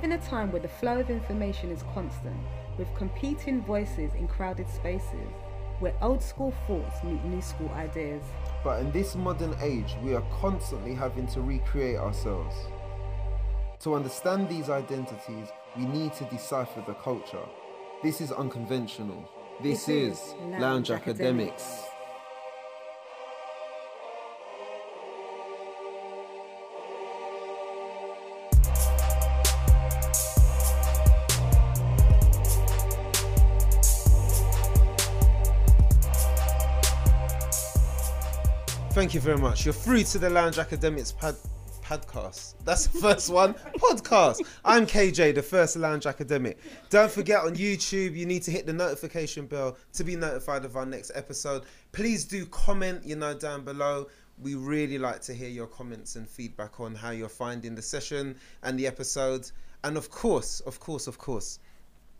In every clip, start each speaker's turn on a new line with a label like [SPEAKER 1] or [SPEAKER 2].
[SPEAKER 1] live in a time where the flow of information is constant, with competing voices in crowded spaces, where old school thoughts meet new school ideas.
[SPEAKER 2] But in this modern age, we are constantly having to recreate ourselves. To understand these identities, we need to decipher the culture. This is unconventional. This,
[SPEAKER 1] This
[SPEAKER 2] is
[SPEAKER 1] is
[SPEAKER 2] Lounge,
[SPEAKER 1] Lounge
[SPEAKER 2] Academics.
[SPEAKER 1] Academics.
[SPEAKER 2] Thank you very much. You're through to the Lounge Academics pad- podcast. That's the first one. podcast. I'm KJ, the first Lounge Academic. Don't forget on YouTube, you need to hit the notification bell to be notified of our next episode. Please do comment, you know, down below. We really like to hear your comments and feedback on how you're finding the session and the episodes. And of course, of course, of course,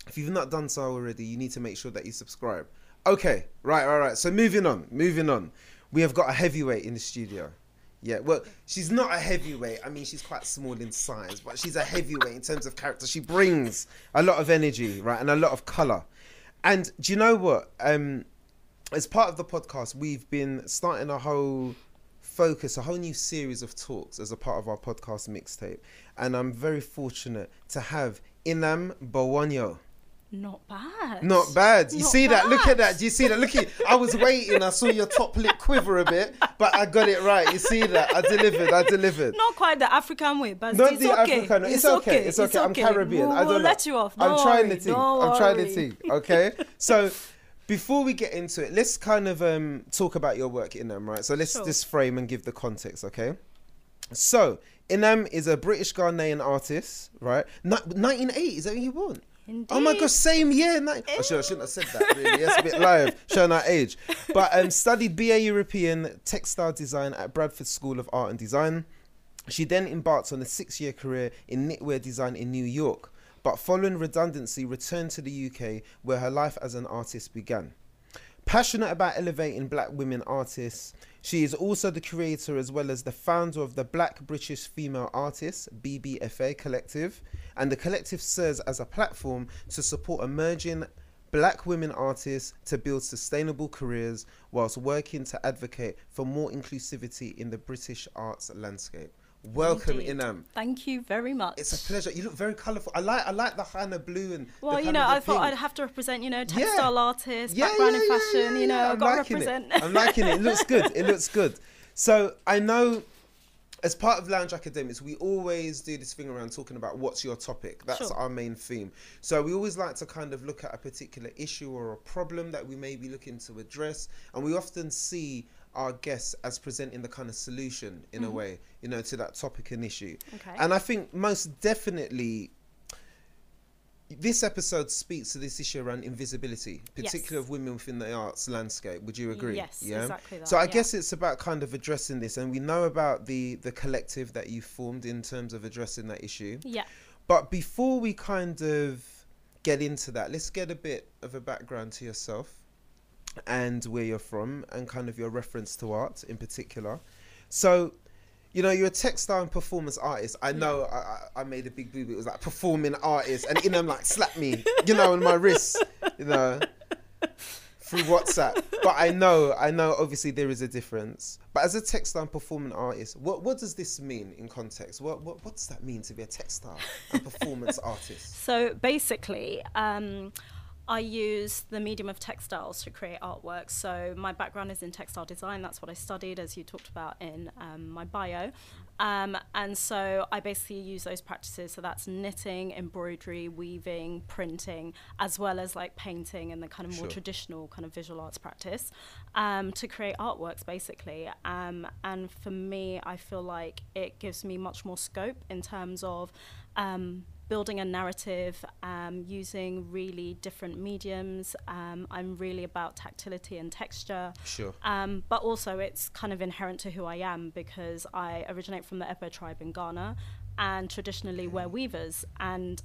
[SPEAKER 2] if you've not done so already, you need to make sure that you subscribe. Okay, right, all right. right. So moving on, moving on. We have got a heavyweight in the studio. Yeah, well, she's not a heavyweight. I mean, she's quite small in size, but she's a heavyweight in terms of character. She brings a lot of energy, right, and a lot of color. And do you know what? Um, as part of the podcast, we've been starting a whole focus, a whole new series of talks as a part of our podcast mixtape. And I'm very fortunate to have Enam Gbewonyo.
[SPEAKER 3] Not bad.
[SPEAKER 2] Not bad. You
[SPEAKER 3] Not
[SPEAKER 2] see that? Look at that. Do you see that? Look at I was waiting. I saw your top lip quiver a bit, but I got it right. You see that? I delivered. I delivered.
[SPEAKER 3] Not quite the African way, but
[SPEAKER 2] Not
[SPEAKER 3] it's
[SPEAKER 2] the
[SPEAKER 3] okay.
[SPEAKER 2] African. It's, okay. It's okay. I'm Caribbean.
[SPEAKER 3] We'll,
[SPEAKER 2] I don't
[SPEAKER 3] we'll
[SPEAKER 2] know.
[SPEAKER 3] let you off.
[SPEAKER 2] I'm
[SPEAKER 3] Don't
[SPEAKER 2] trying
[SPEAKER 3] worry.
[SPEAKER 2] the thing.
[SPEAKER 3] Don't
[SPEAKER 2] I'm trying the
[SPEAKER 3] worry.
[SPEAKER 2] thing. Okay. So before we get into it, let's kind of um, talk about your work, in them, Right. So let's
[SPEAKER 3] Sure.
[SPEAKER 2] just frame and give the context. Okay. So Enam is a British Ghanaian artist, right? Ni- 1980 is that when you born? Oh my
[SPEAKER 3] Indeed.
[SPEAKER 2] gosh, same year. Ni- oh, sure, I shouldn't have said that. Really, that's a bit live, showing our age. But um, studied BA European textile design at Bradford School of Art and Design. She then embarked on a six-year career in knitwear design in New York. But following redundancy, returned to the UK, where her life as an artist began. Passionate about elevating black women artists, she is also the creator as well as the founder of the Black British Female Artists BBFA Collective, and the collective serves as a platform to support emerging black women artists to build sustainable careers whilst working to advocate for more inclusivity in the British arts landscape. Welcome. Enam.
[SPEAKER 3] Thank you very much.
[SPEAKER 2] It's a pleasure. You look very colourful. I like I like the kind of blue and
[SPEAKER 3] well, you know, I thought
[SPEAKER 2] pink.
[SPEAKER 3] I'd have to represent, you know,
[SPEAKER 2] Yeah.
[SPEAKER 3] textile artists,
[SPEAKER 2] Yeah,
[SPEAKER 3] background
[SPEAKER 2] yeah,
[SPEAKER 3] in
[SPEAKER 2] yeah,
[SPEAKER 3] fashion.
[SPEAKER 2] yeah,
[SPEAKER 3] you know. I've
[SPEAKER 2] I'm
[SPEAKER 3] got to represent.
[SPEAKER 2] It. I'm liking it. It looks good. It looks good. So I know, as part of Lounge Academics, we always do this thing around talking about what's your topic. That's
[SPEAKER 3] Sure.
[SPEAKER 2] our main theme. So we always like to kind of look at a particular issue or a problem that we may be looking to address, and we often see our guests as presenting the kind of solution in a mm-hmm. way, you know, to that topic and issue.
[SPEAKER 3] Okay.
[SPEAKER 2] And I think most definitely this episode speaks to this issue around invisibility, particularly
[SPEAKER 3] Yes.
[SPEAKER 2] of women within the arts landscape. Would you agree?
[SPEAKER 3] Yes, exactly that,
[SPEAKER 2] So I
[SPEAKER 3] yeah.
[SPEAKER 2] guess it's about kind of addressing this, and we know about the the collective that you formed in terms of addressing that issue.
[SPEAKER 3] yeah.
[SPEAKER 2] But before we kind of get into that, let's get a bit of a background to yourself and where you're from, and kind of your reference to art in particular. So, you know, you're a textile and performance artist. I know I, I, I made a big boob. It was like performing artist, and in them like slap me, you know, on my wrist, you know, through WhatsApp. But I know, I know. Obviously, there is a difference. But as a textile and performing artist, what what does this mean in context? What what what does that mean to be a textile and performance artist?
[SPEAKER 3] So basically, um, I use the medium of textiles to create artwork. So my background is in textile design. That's what I studied, as you talked about in um, my bio. Um, and so I basically use those practices. So that's knitting, embroidery, weaving, printing, as well as like painting and the kind of more
[SPEAKER 2] Sure.
[SPEAKER 3] traditional kind of visual arts practice um, to create artworks, basically. Um, and for me, I feel like it gives me much more scope in terms of um, building a narrative um, using really different mediums. Um, I'm really about tactility and texture.
[SPEAKER 2] Sure.
[SPEAKER 3] Um, but also, it's kind of inherent to who I am because I originate from the Ewe tribe in Ghana, and traditionally we're weavers. And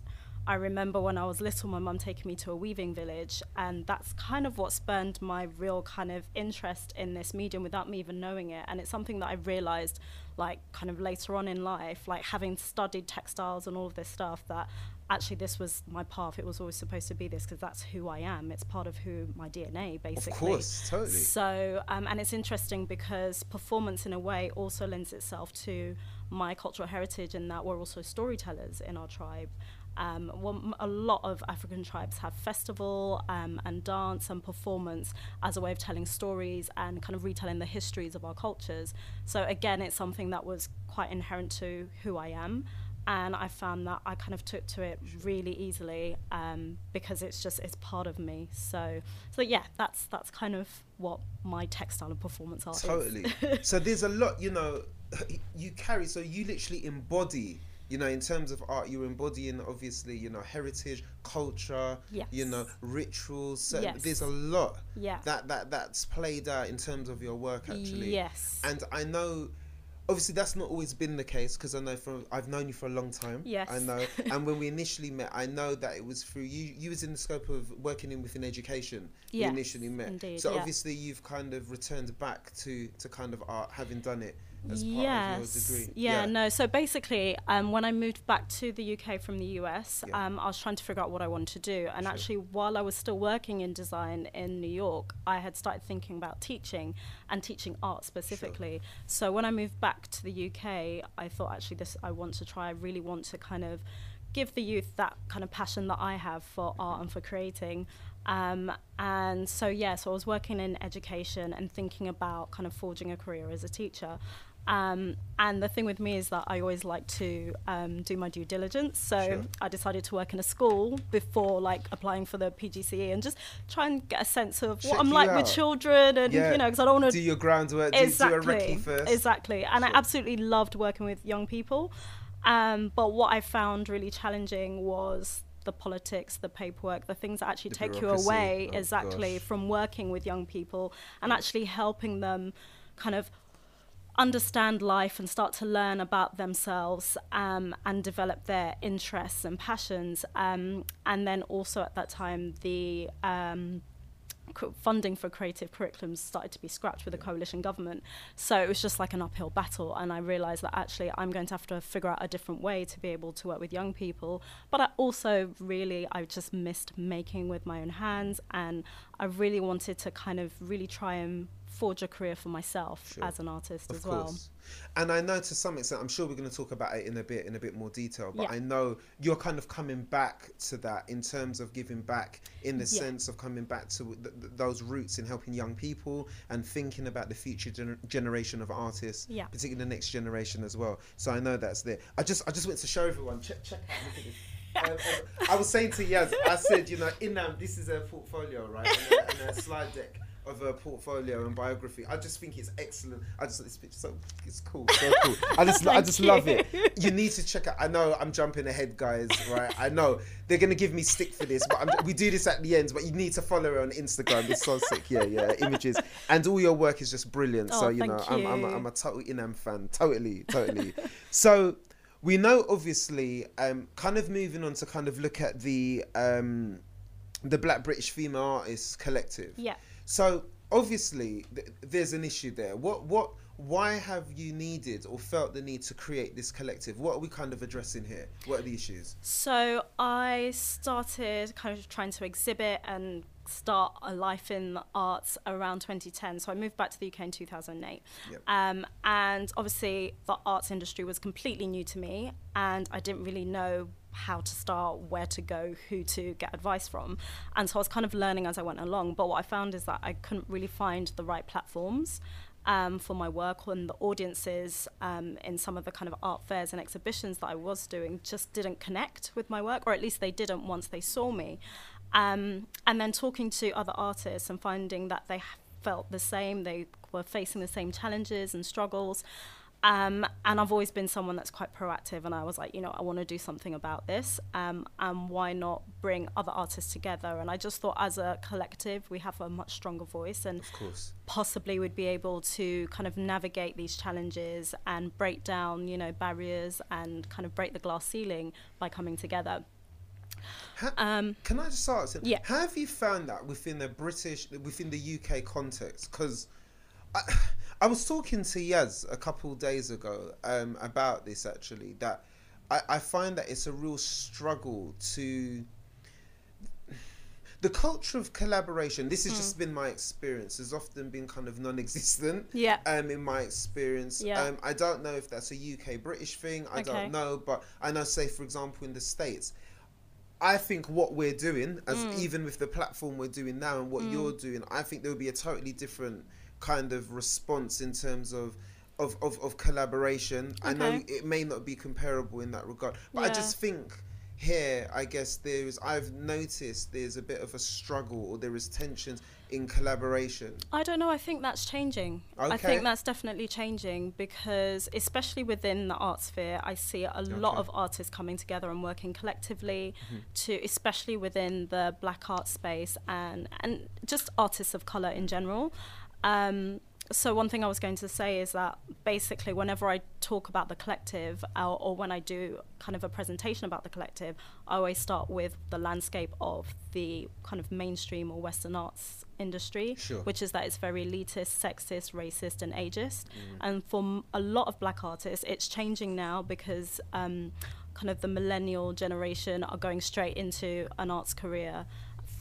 [SPEAKER 3] I remember when I was little, my mum taking me to a weaving village, and that's kind of what spurned my real kind of interest in this medium without me even knowing it. And it's something that I realized, like, kind of later on in life, like having studied textiles and all of this stuff, that actually this was my path. It was always supposed to be this because that's who I am. It's part of who my DNA, basically.
[SPEAKER 2] Of course, totally.
[SPEAKER 3] So, um, and it's interesting because performance, in a way, also lends itself to my cultural heritage in that we're also storytellers in our tribe. Um, well, a lot of African tribes have festival um, and dance and performance as a way of telling stories and kind of retelling the histories of our cultures. So again, it's something that was quite inherent to who I am and I found that I kind of took to it really easily um, because it's just it's part of me. So so yeah, that's that's kind of what my textile and performance art
[SPEAKER 2] totally.
[SPEAKER 3] is.
[SPEAKER 2] so there's a lot, you know, you carry. So you literally embody. You know, in terms of art, you're embodying obviously, you know, heritage, culture,
[SPEAKER 3] Yes.
[SPEAKER 2] you know, rituals. So
[SPEAKER 3] Yes.
[SPEAKER 2] there's a lot
[SPEAKER 3] Yeah.
[SPEAKER 2] that that that's played out in terms of your work actually.
[SPEAKER 3] Yes.
[SPEAKER 2] And I know, obviously, that's not always been the case because I know from I've known you for a long time.
[SPEAKER 3] Yes.
[SPEAKER 2] I know. and when we initially met, I know that it was through you. You was in the scope of working in within education.
[SPEAKER 3] Yes,
[SPEAKER 2] we initially met.
[SPEAKER 3] indeed,
[SPEAKER 2] so
[SPEAKER 3] yeah.
[SPEAKER 2] obviously, you've kind of returned back to to kind of art, having done it as part
[SPEAKER 3] yes.
[SPEAKER 2] of your degree.
[SPEAKER 3] Yeah, no. So basically, um, when I moved back to the UK from the US,
[SPEAKER 2] Yeah.
[SPEAKER 3] um, I was trying to figure out what I wanted to do. And
[SPEAKER 2] Sure.
[SPEAKER 3] actually, while I was still working in design in New York, I had started thinking about teaching and teaching art specifically. So when I moved back to the UK, I thought actually this I want to try. I really want to kind of give the youth that kind of passion that I have for art and for creating. Um, and so, yeah, so I was working in education and thinking about kind of forging a career as a teacher. Um, and the thing with me is that I always like to um, do my due diligence. So
[SPEAKER 2] Sure.
[SPEAKER 3] I decided to work in a school before like applying for the PGCE and just try and get a sense of
[SPEAKER 2] Check
[SPEAKER 3] what I'm like
[SPEAKER 2] out.
[SPEAKER 3] with children and,
[SPEAKER 2] Yeah.
[SPEAKER 3] you know, because I don't want to Do
[SPEAKER 2] your groundwork. Do, do a
[SPEAKER 3] exactly exactly and i absolutely loved working with young people um, but what i found really challenging was the politics the paperwork the things that actually
[SPEAKER 2] The
[SPEAKER 3] take you away
[SPEAKER 2] Oh,
[SPEAKER 3] exactly
[SPEAKER 2] gosh.
[SPEAKER 3] from working with young people and actually helping them kind of understand life and start to learn about themselves um, and develop their interests and passions. Um, and then also at that time, the um, funding for creative curriculums started to be scrapped with the coalition government. So it was just like an uphill battle. And I realized that actually I'm going to have to figure out a different way to be able to work with young people. But I also really, I just missed making with my own hands. And I really wanted to kind of really try and forge a career for myself
[SPEAKER 2] Sure.
[SPEAKER 3] as an artist
[SPEAKER 2] Of
[SPEAKER 3] as well.
[SPEAKER 2] And I know to some extent, I'm sure we're going to talk about it in a bit, in a bit more detail. But
[SPEAKER 3] Yeah.
[SPEAKER 2] I know you're kind of coming back to that in terms of giving back, in the
[SPEAKER 3] Yeah.
[SPEAKER 2] sense of coming back to th- th- those roots in helping young people and thinking about the future gener- generation of artists,
[SPEAKER 3] Yeah.
[SPEAKER 2] particularly the next generation as well. So I know that's there. I just, I just went to show everyone. Check, check out. Look at this. Um, um, I was saying to Yaz, I said, you know, Enam, this is a portfolio, right? And a, and a slide deck of a portfolio and biography. I just think it's excellent. I just this picture so it's cool, so cool. I just I just
[SPEAKER 3] you.
[SPEAKER 2] love it. You need to check out. I know I'm jumping ahead, guys. Right? I know they're gonna give me stick for this, but I'm, we do this at the end. But you need to follow her on Instagram. It's so sick. Yeah, yeah. Images and all your work is just brilliant. so
[SPEAKER 3] Oh,
[SPEAKER 2] you know,
[SPEAKER 3] thank
[SPEAKER 2] I'm, I'm, a,
[SPEAKER 3] you.
[SPEAKER 2] I'm a total Enam fan. Totally, totally. so we know obviously um, kind of moving on to kind of look at the um, the black british female artists collective
[SPEAKER 3] Yeah.
[SPEAKER 2] So obviously th- there's an issue there what what why have you needed or felt the need to create this collective what are we kind of addressing here what are the issues
[SPEAKER 3] So I started kind of trying to exhibit and start a life in the arts around 2010. So I moved back to the UK in 2008.
[SPEAKER 2] Yep.
[SPEAKER 3] Um, and obviously, the arts industry was completely new to me, and I didn't really know how to start, where to go, who to get advice from. And so I was kind of learning as I went along. But what I found is that I couldn't really find the right platforms um, for my work and the audiences um, in some of the kind of art fairs and exhibitions that I was doing just didn't connect with my work, or at least they didn't once they saw me. Um, and then talking to other artists and finding that they felt the same, they were facing the same challenges and struggles. Um, and I've always been someone that's quite proactive, and I was like, you know, I want to do something about this, um, and why not bring other artists together? And I just thought, as a collective, we have a much stronger voice, and
[SPEAKER 2] of course
[SPEAKER 3] possibly would be able to kind of navigate these challenges and break down, you know, barriers and kind of break the glass ceiling by coming together.
[SPEAKER 2] Ha-
[SPEAKER 3] Um,
[SPEAKER 2] Can I just ask?
[SPEAKER 3] Yeah.
[SPEAKER 2] How have you found that within the British, within the UK context? Because I, was talking to Yaz a couple days ago um, about this actually. That I, I find that it's a real struggle to the culture of collaboration. This has
[SPEAKER 3] Hmm.
[SPEAKER 2] just been my experience. Has often been kind of non-existent.
[SPEAKER 3] Yeah.
[SPEAKER 2] Um, in my experience.
[SPEAKER 3] Yeah.
[SPEAKER 2] Um, I don't know if that's a UK British thing. I
[SPEAKER 3] Okay.
[SPEAKER 2] don't know, but I know, say for example, in the states. I think what we're doing, as
[SPEAKER 3] Mm.
[SPEAKER 2] even with the platform we're doing now and what you're doing, I think there would be a totally different kind of response in terms of of, of, of collaboration. I know it may not be comparable in that regard, but I just think here, I guess there's I've noticed there's a bit of a struggle or there is tensions in collaboration.
[SPEAKER 3] I don't know. I think that's changing. I think that's definitely changing because, especially within the art sphere, I see a lot of artists coming together and working collectively
[SPEAKER 2] Mm-hmm.
[SPEAKER 3] to, especially within the black art space and and just artists of color in general. Um, so one thing I was going to say is that basically, whenever I talk about the collective, or, or when I do kind of a presentation about the collective, I always start with the landscape of the kind of mainstream or Western arts industry,
[SPEAKER 2] Sure.
[SPEAKER 3] which is that it's very elitist, sexist, racist, and ageist.
[SPEAKER 2] Mm.
[SPEAKER 3] And for m- a lot of black artists, it's changing now because um, kind of the millennial generation are going straight into an arts career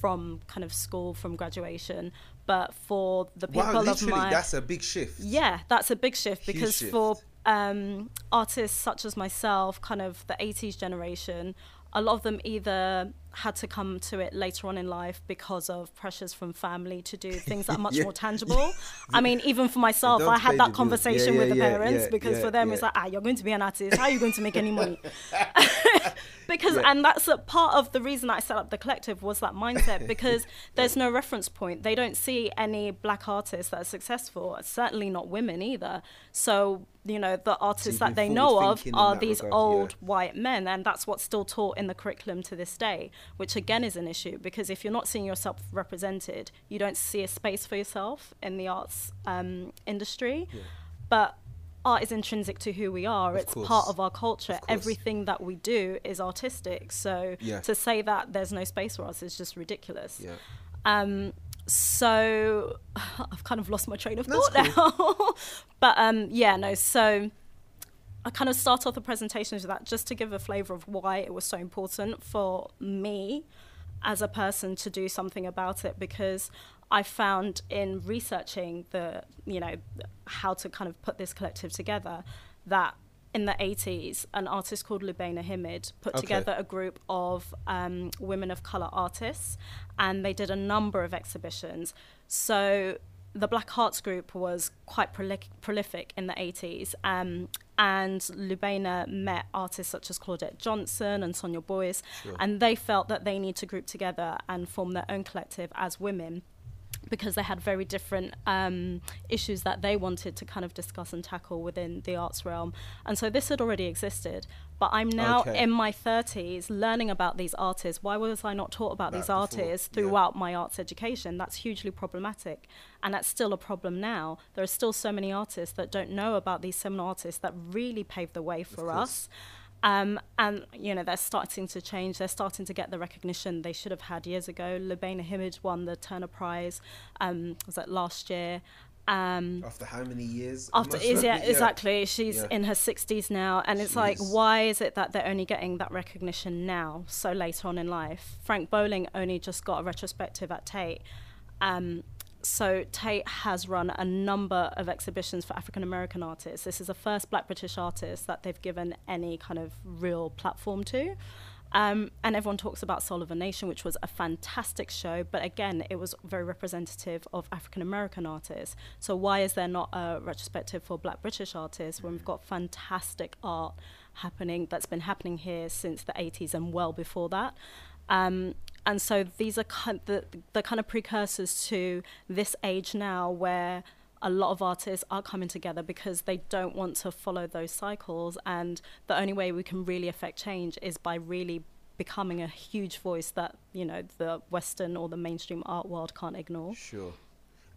[SPEAKER 3] from kind of school, from graduation. But for the people
[SPEAKER 2] Wow,
[SPEAKER 3] of
[SPEAKER 2] literally,
[SPEAKER 3] my
[SPEAKER 2] that's a big shift.
[SPEAKER 3] yeah, that's a big shift
[SPEAKER 2] Huge
[SPEAKER 3] because
[SPEAKER 2] shift.
[SPEAKER 3] for um, artists such as myself, kind of the 80s generation, a lot of them either had to come to it later on in life because of pressures from family to do things that are much
[SPEAKER 2] Yeah.
[SPEAKER 3] more tangible. I mean, even for myself, I had that conversation
[SPEAKER 2] Yeah,
[SPEAKER 3] with the
[SPEAKER 2] yeah, yeah,
[SPEAKER 3] parents
[SPEAKER 2] yeah,
[SPEAKER 3] because
[SPEAKER 2] yeah,
[SPEAKER 3] for them
[SPEAKER 2] yeah.
[SPEAKER 3] it's like, ah, you're going to be an artist. How are you going to make any money? because
[SPEAKER 2] Yeah.
[SPEAKER 3] and that's a part of the reason I set up the collective was that mindset because there's no reference point. They don't see any black artists that are successful. Certainly not women either. So you know the artists
[SPEAKER 2] you've
[SPEAKER 3] that they know of are these
[SPEAKER 2] regard,
[SPEAKER 3] old
[SPEAKER 2] yeah.
[SPEAKER 3] white men, and that's what's still taught in the curriculum to this day. Which again is an issue because if you're not seeing yourself represented, you don't see a space for yourself in the arts um, industry. But art is intrinsic to who we are.
[SPEAKER 2] Of
[SPEAKER 3] it's
[SPEAKER 2] course.
[SPEAKER 3] part of our culture.
[SPEAKER 2] Of.
[SPEAKER 3] Everything that we do is artistic. So
[SPEAKER 2] Yeah.
[SPEAKER 3] to say that there's no space for us is just ridiculous.
[SPEAKER 2] Yeah.
[SPEAKER 3] Um, so I've kind of lost my train of
[SPEAKER 2] That's
[SPEAKER 3] thought now. but um, yeah, no. So I kind of start off the presentation with that just to give a flavour of why it was so important for me as a person to do something about it because I found in researching the, you know, how to kind of put this collective together that in the 80s, an artist called Lubaina Himid put
[SPEAKER 2] Okay.
[SPEAKER 3] together a group of um, women of color artists and they did a number of exhibitions. So the Black Arts Group was quite prolific, prolific in the 80s, um, and Lubaina met artists such as Claudette Johnson and Sonia Boyce,
[SPEAKER 2] Sure.
[SPEAKER 3] and they felt that they need to group together and form their own collective as women because they had very different um, issues that they wanted to kind of discuss and tackle within the arts realm. And so this had already existed. But I'm now
[SPEAKER 2] Okay.
[SPEAKER 3] in my 30s learning about these artists. Why was I not taught about
[SPEAKER 2] That
[SPEAKER 3] these
[SPEAKER 2] before,
[SPEAKER 3] artists
[SPEAKER 2] yeah.
[SPEAKER 3] throughout my arts education? That's hugely problematic. And that's still a problem now. There are still so many artists that don't know about these seminal artists that really paved the way for us. Um, and you know they're starting to change. They're starting to get the recognition they should have had years ago. Lubaina Himid won the Turner Prize. Um, was that last year? Um,
[SPEAKER 2] After how many years?
[SPEAKER 3] after is
[SPEAKER 2] have
[SPEAKER 3] yeah, exactly. She's
[SPEAKER 2] Yeah.
[SPEAKER 3] in her sixties now, and it's like, why is it that they're only getting that recognition now, so late on in life? Frank Bowling only just got a retrospective at Tate. Um, so Tate has run a number of exhibitions for African American artists. This is the first Black British artist that they've given any kind of real platform to. Um, and everyone talks about Soul of a Nation, which was a fantastic show, but again, it was very representative of African American artists. So why is there not a retrospective for Black British artists when we've got fantastic art happening that's been happening here since the 80s and well before that? Um, and so these are kind the, the kind of precursors to this age now where a lot of artists are coming together because they don't want to follow those cycles and the only way we can really affect change is by really becoming a huge voice that you know the western or the mainstream art world can't ignore
[SPEAKER 2] Sure.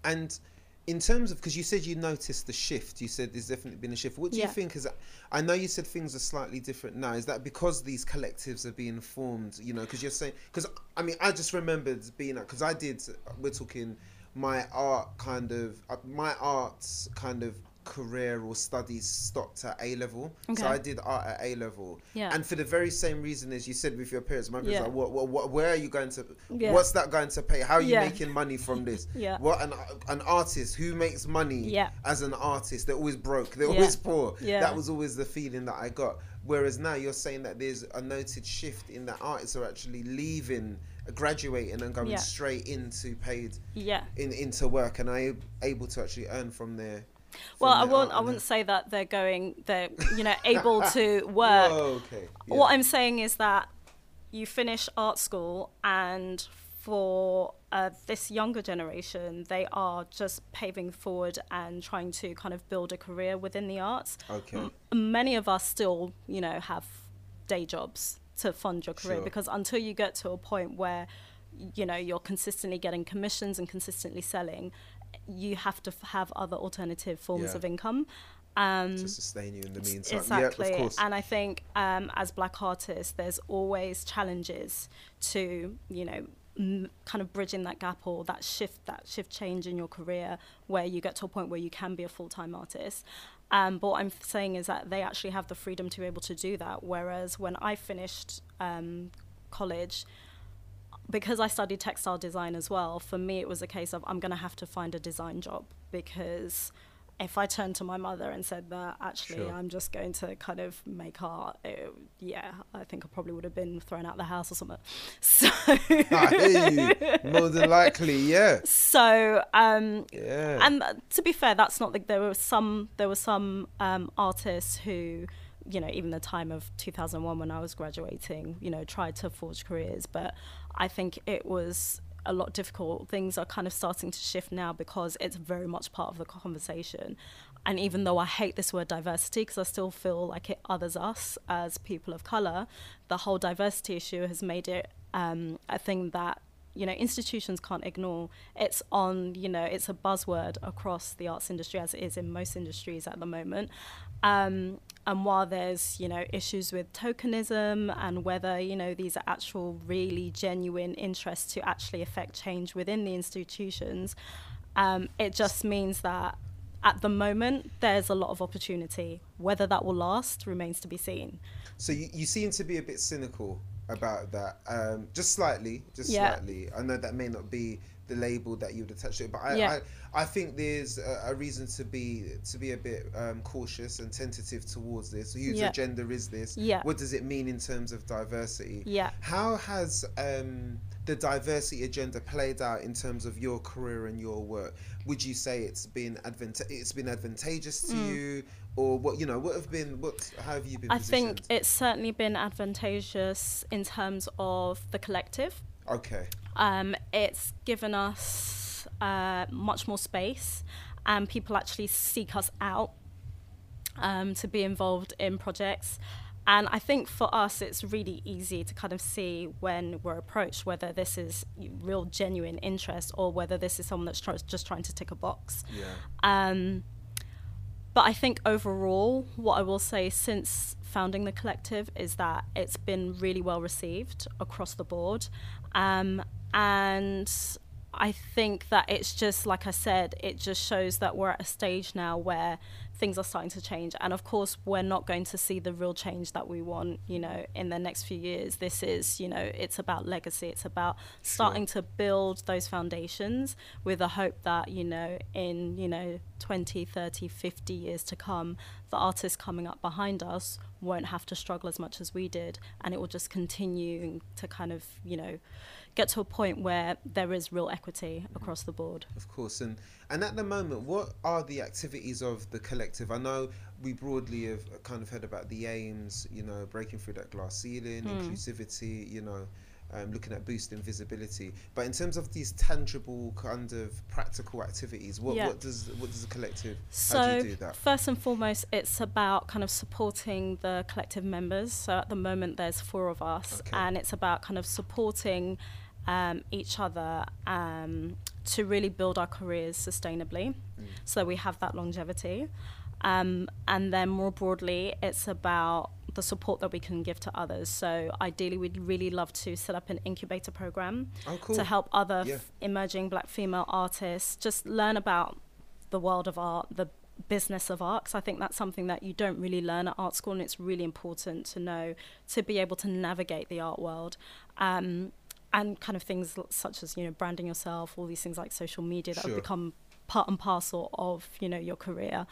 [SPEAKER 2] And in terms of because you said you noticed the shift you said there's definitely been a shift what do
[SPEAKER 3] Yeah.
[SPEAKER 2] you think is i know you said things are slightly different now is that because these collectives are being formed you know because you're saying because i mean i just remembered being because i did we're talking my art kind of uh, my arts kind of career or studies stopped at a level so i did art at a level
[SPEAKER 3] Yeah.
[SPEAKER 2] and for the very same reason as you said with your parents my parents
[SPEAKER 3] Yeah.
[SPEAKER 2] like what, what, what where are you going to
[SPEAKER 3] Yeah.
[SPEAKER 2] what's that going to pay how are you
[SPEAKER 3] Yeah.
[SPEAKER 2] making money from this
[SPEAKER 3] Yeah.
[SPEAKER 2] what an an artist who makes money
[SPEAKER 3] Yeah.
[SPEAKER 2] as an artist they're always broke they're always poor
[SPEAKER 3] Yeah.
[SPEAKER 2] that was always the feeling that i got whereas now you're saying that there's a noted shift in that artists are actually leaving graduating and going
[SPEAKER 3] Yeah.
[SPEAKER 2] straight into paid
[SPEAKER 3] Yeah.
[SPEAKER 2] in into work and are able to actually earn from their
[SPEAKER 3] Well, I won't. I wouldn't say that they're going. They're you know able to work.
[SPEAKER 2] Whoa, okay yeah.
[SPEAKER 3] What I'm saying is that you finish art school, and for uh, this younger generation, they are just paving forward and trying to kind of build a career within the arts.
[SPEAKER 2] okay
[SPEAKER 3] M- Many of us still, you know, have day jobs to fund your career
[SPEAKER 2] Sure.
[SPEAKER 3] because until you get to a point where you know you're consistently getting commissions and consistently selling you have to f- have other alternative forms
[SPEAKER 2] Yeah.
[SPEAKER 3] of income um,
[SPEAKER 2] to sustain you in the meantime
[SPEAKER 3] Exactly.
[SPEAKER 2] yeah of course
[SPEAKER 3] And I think um, as black artists, there's always challenges to, you know, m- kind of bridging that gap or that shift, that shift change in your career where you get to a point where you can be a full time artist. Um, but what I'm saying is that they actually have the freedom to be able to do that. Whereas when I finished um, college, because I studied textile design as well, for me it was a case of I'm going to have to find a design job because if I turned to my mother and said that actually
[SPEAKER 2] Sure.
[SPEAKER 3] I'm just going to kind of make art, it, yeah, I think I probably would have been thrown out the house or something. So,
[SPEAKER 2] I hear you. more than likely yeah
[SPEAKER 3] so um,
[SPEAKER 2] yeah
[SPEAKER 3] and uh, to be fair, that's not like there were some there were some um, artists who, you know, even the time of 2001 when I was graduating, you know, tried to forge careers, but I think it was a lot difficult. Things are kind of starting to shift now because it's very much part of the conversation. And even though I hate this word diversity because I still feel like it others us as people of color, the whole diversity issue has made it um, a thing that you know institutions can't ignore it's on you know it's a buzzword across the arts industry as it is in most industries at the moment um, and while there's you know issues with tokenism and whether you know these are actual really genuine interests to actually affect change within the institutions um, it just means that at the moment there's a lot of opportunity whether that will last remains to be seen
[SPEAKER 2] So you, you seem to be a bit cynical about that, um, just slightly, just
[SPEAKER 3] Yeah.
[SPEAKER 2] slightly. I know that may not be the label that you would attach to it, but I,
[SPEAKER 3] Yeah.
[SPEAKER 2] I, I think there's a, a reason to be to be a bit um, cautious and tentative towards this. Whose
[SPEAKER 3] Yeah.
[SPEAKER 2] agenda is this?
[SPEAKER 3] Yeah.
[SPEAKER 2] What does it mean in terms of diversity?
[SPEAKER 3] yeah
[SPEAKER 2] How has um, the diversity agenda played out in terms of your career and your work? Would you say it's been advant- it's been advantageous to you, or what? You know, what have been what? How have you been?
[SPEAKER 3] Mm. I think it's certainly been advantageous in terms of the collective.
[SPEAKER 2] Okay.
[SPEAKER 3] Um, it's given us uh, much more space, and people actually seek us out um, to be involved in projects. And I think for us, it's really easy to kind of see when we're approached whether this is real, genuine interest or whether this is someone that's try- just trying to tick a box.
[SPEAKER 2] Yeah.
[SPEAKER 3] Um, but I think overall, what I will say since founding the collective is that it's been really well received across the board. Um, and I think that it's just, like I said, it just shows that we're at a stage now where things are starting to change. And of course, we're not going to see the real change that we want, you know, in the next few years. This is, you know, it's about legacy. It's about starting to build those foundations with the hope that, you know, in, you know, 20, 30, 50 years to come, the artists coming up behind us won't have to struggle as much as we did. And it will just continue to kind of, you know, get to a point where there is real equity across the board.
[SPEAKER 2] Of course, and and at the moment, what are the activities of the collective? I know we broadly have kind of heard about the aims, you know, breaking through that glass ceiling,
[SPEAKER 3] Hmm.
[SPEAKER 2] inclusivity, you know, um, looking at boosting visibility. But in terms of these tangible kind of practical activities, what,
[SPEAKER 3] Yeah.
[SPEAKER 2] what does what does the collective?
[SPEAKER 3] So,
[SPEAKER 2] how do you do that?
[SPEAKER 3] first and foremost, it's about kind of supporting the collective members. So, at the moment, there's four of us,
[SPEAKER 2] Okay.
[SPEAKER 3] and it's about kind of supporting um, each other um, to really build our careers sustainably, so we have that longevity. Um, and then more broadly, it's about the support that we can give to others. So ideally, we'd really love to set up an incubator program
[SPEAKER 2] Oh, cool.
[SPEAKER 3] to help other
[SPEAKER 2] Yeah.
[SPEAKER 3] f- emerging black female artists just learn about the world of art, the business of art. 'cause I think that's something that you don't really learn at art school, and it's really important to know to be able to navigate the art world. Um, and kind of things such as you know branding yourself, all these things like social media that
[SPEAKER 2] Sure.
[SPEAKER 3] have become part and parcel of you know your career.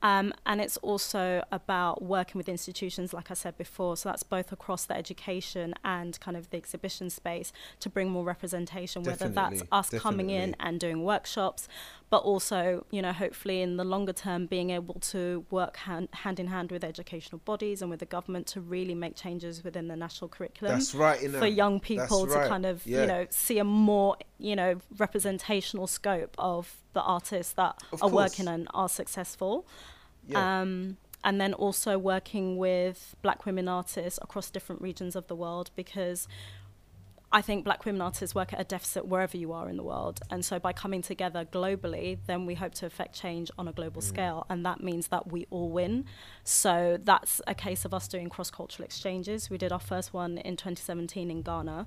[SPEAKER 3] Um, and it's also about working with institutions, like I said before. So that's both across the education and kind of the exhibition space to bring more representation, whether that's
[SPEAKER 2] Definitely,
[SPEAKER 3] us coming in and doing workshops, but also, you know, hopefully in the longer term, being able to work hand, hand in hand with educational bodies and with the government to really make changes within the national curriculum
[SPEAKER 2] That's right. You know,
[SPEAKER 3] for young people to
[SPEAKER 2] right.
[SPEAKER 3] kind of
[SPEAKER 2] Yeah.
[SPEAKER 3] you know see a more you know representational scope of the artists that
[SPEAKER 2] Of
[SPEAKER 3] are
[SPEAKER 2] course.
[SPEAKER 3] working and are successful
[SPEAKER 2] Yeah.
[SPEAKER 3] um, and then also working with black women artists across different regions of the world because I think black women artists work at a deficit wherever you are in the world. And so by coming together globally, then we hope to affect change on a global
[SPEAKER 2] Mm.
[SPEAKER 3] scale. And that means that we all win. So that's a case of us doing cross cultural exchanges. We did our first one in 2017 in Ghana.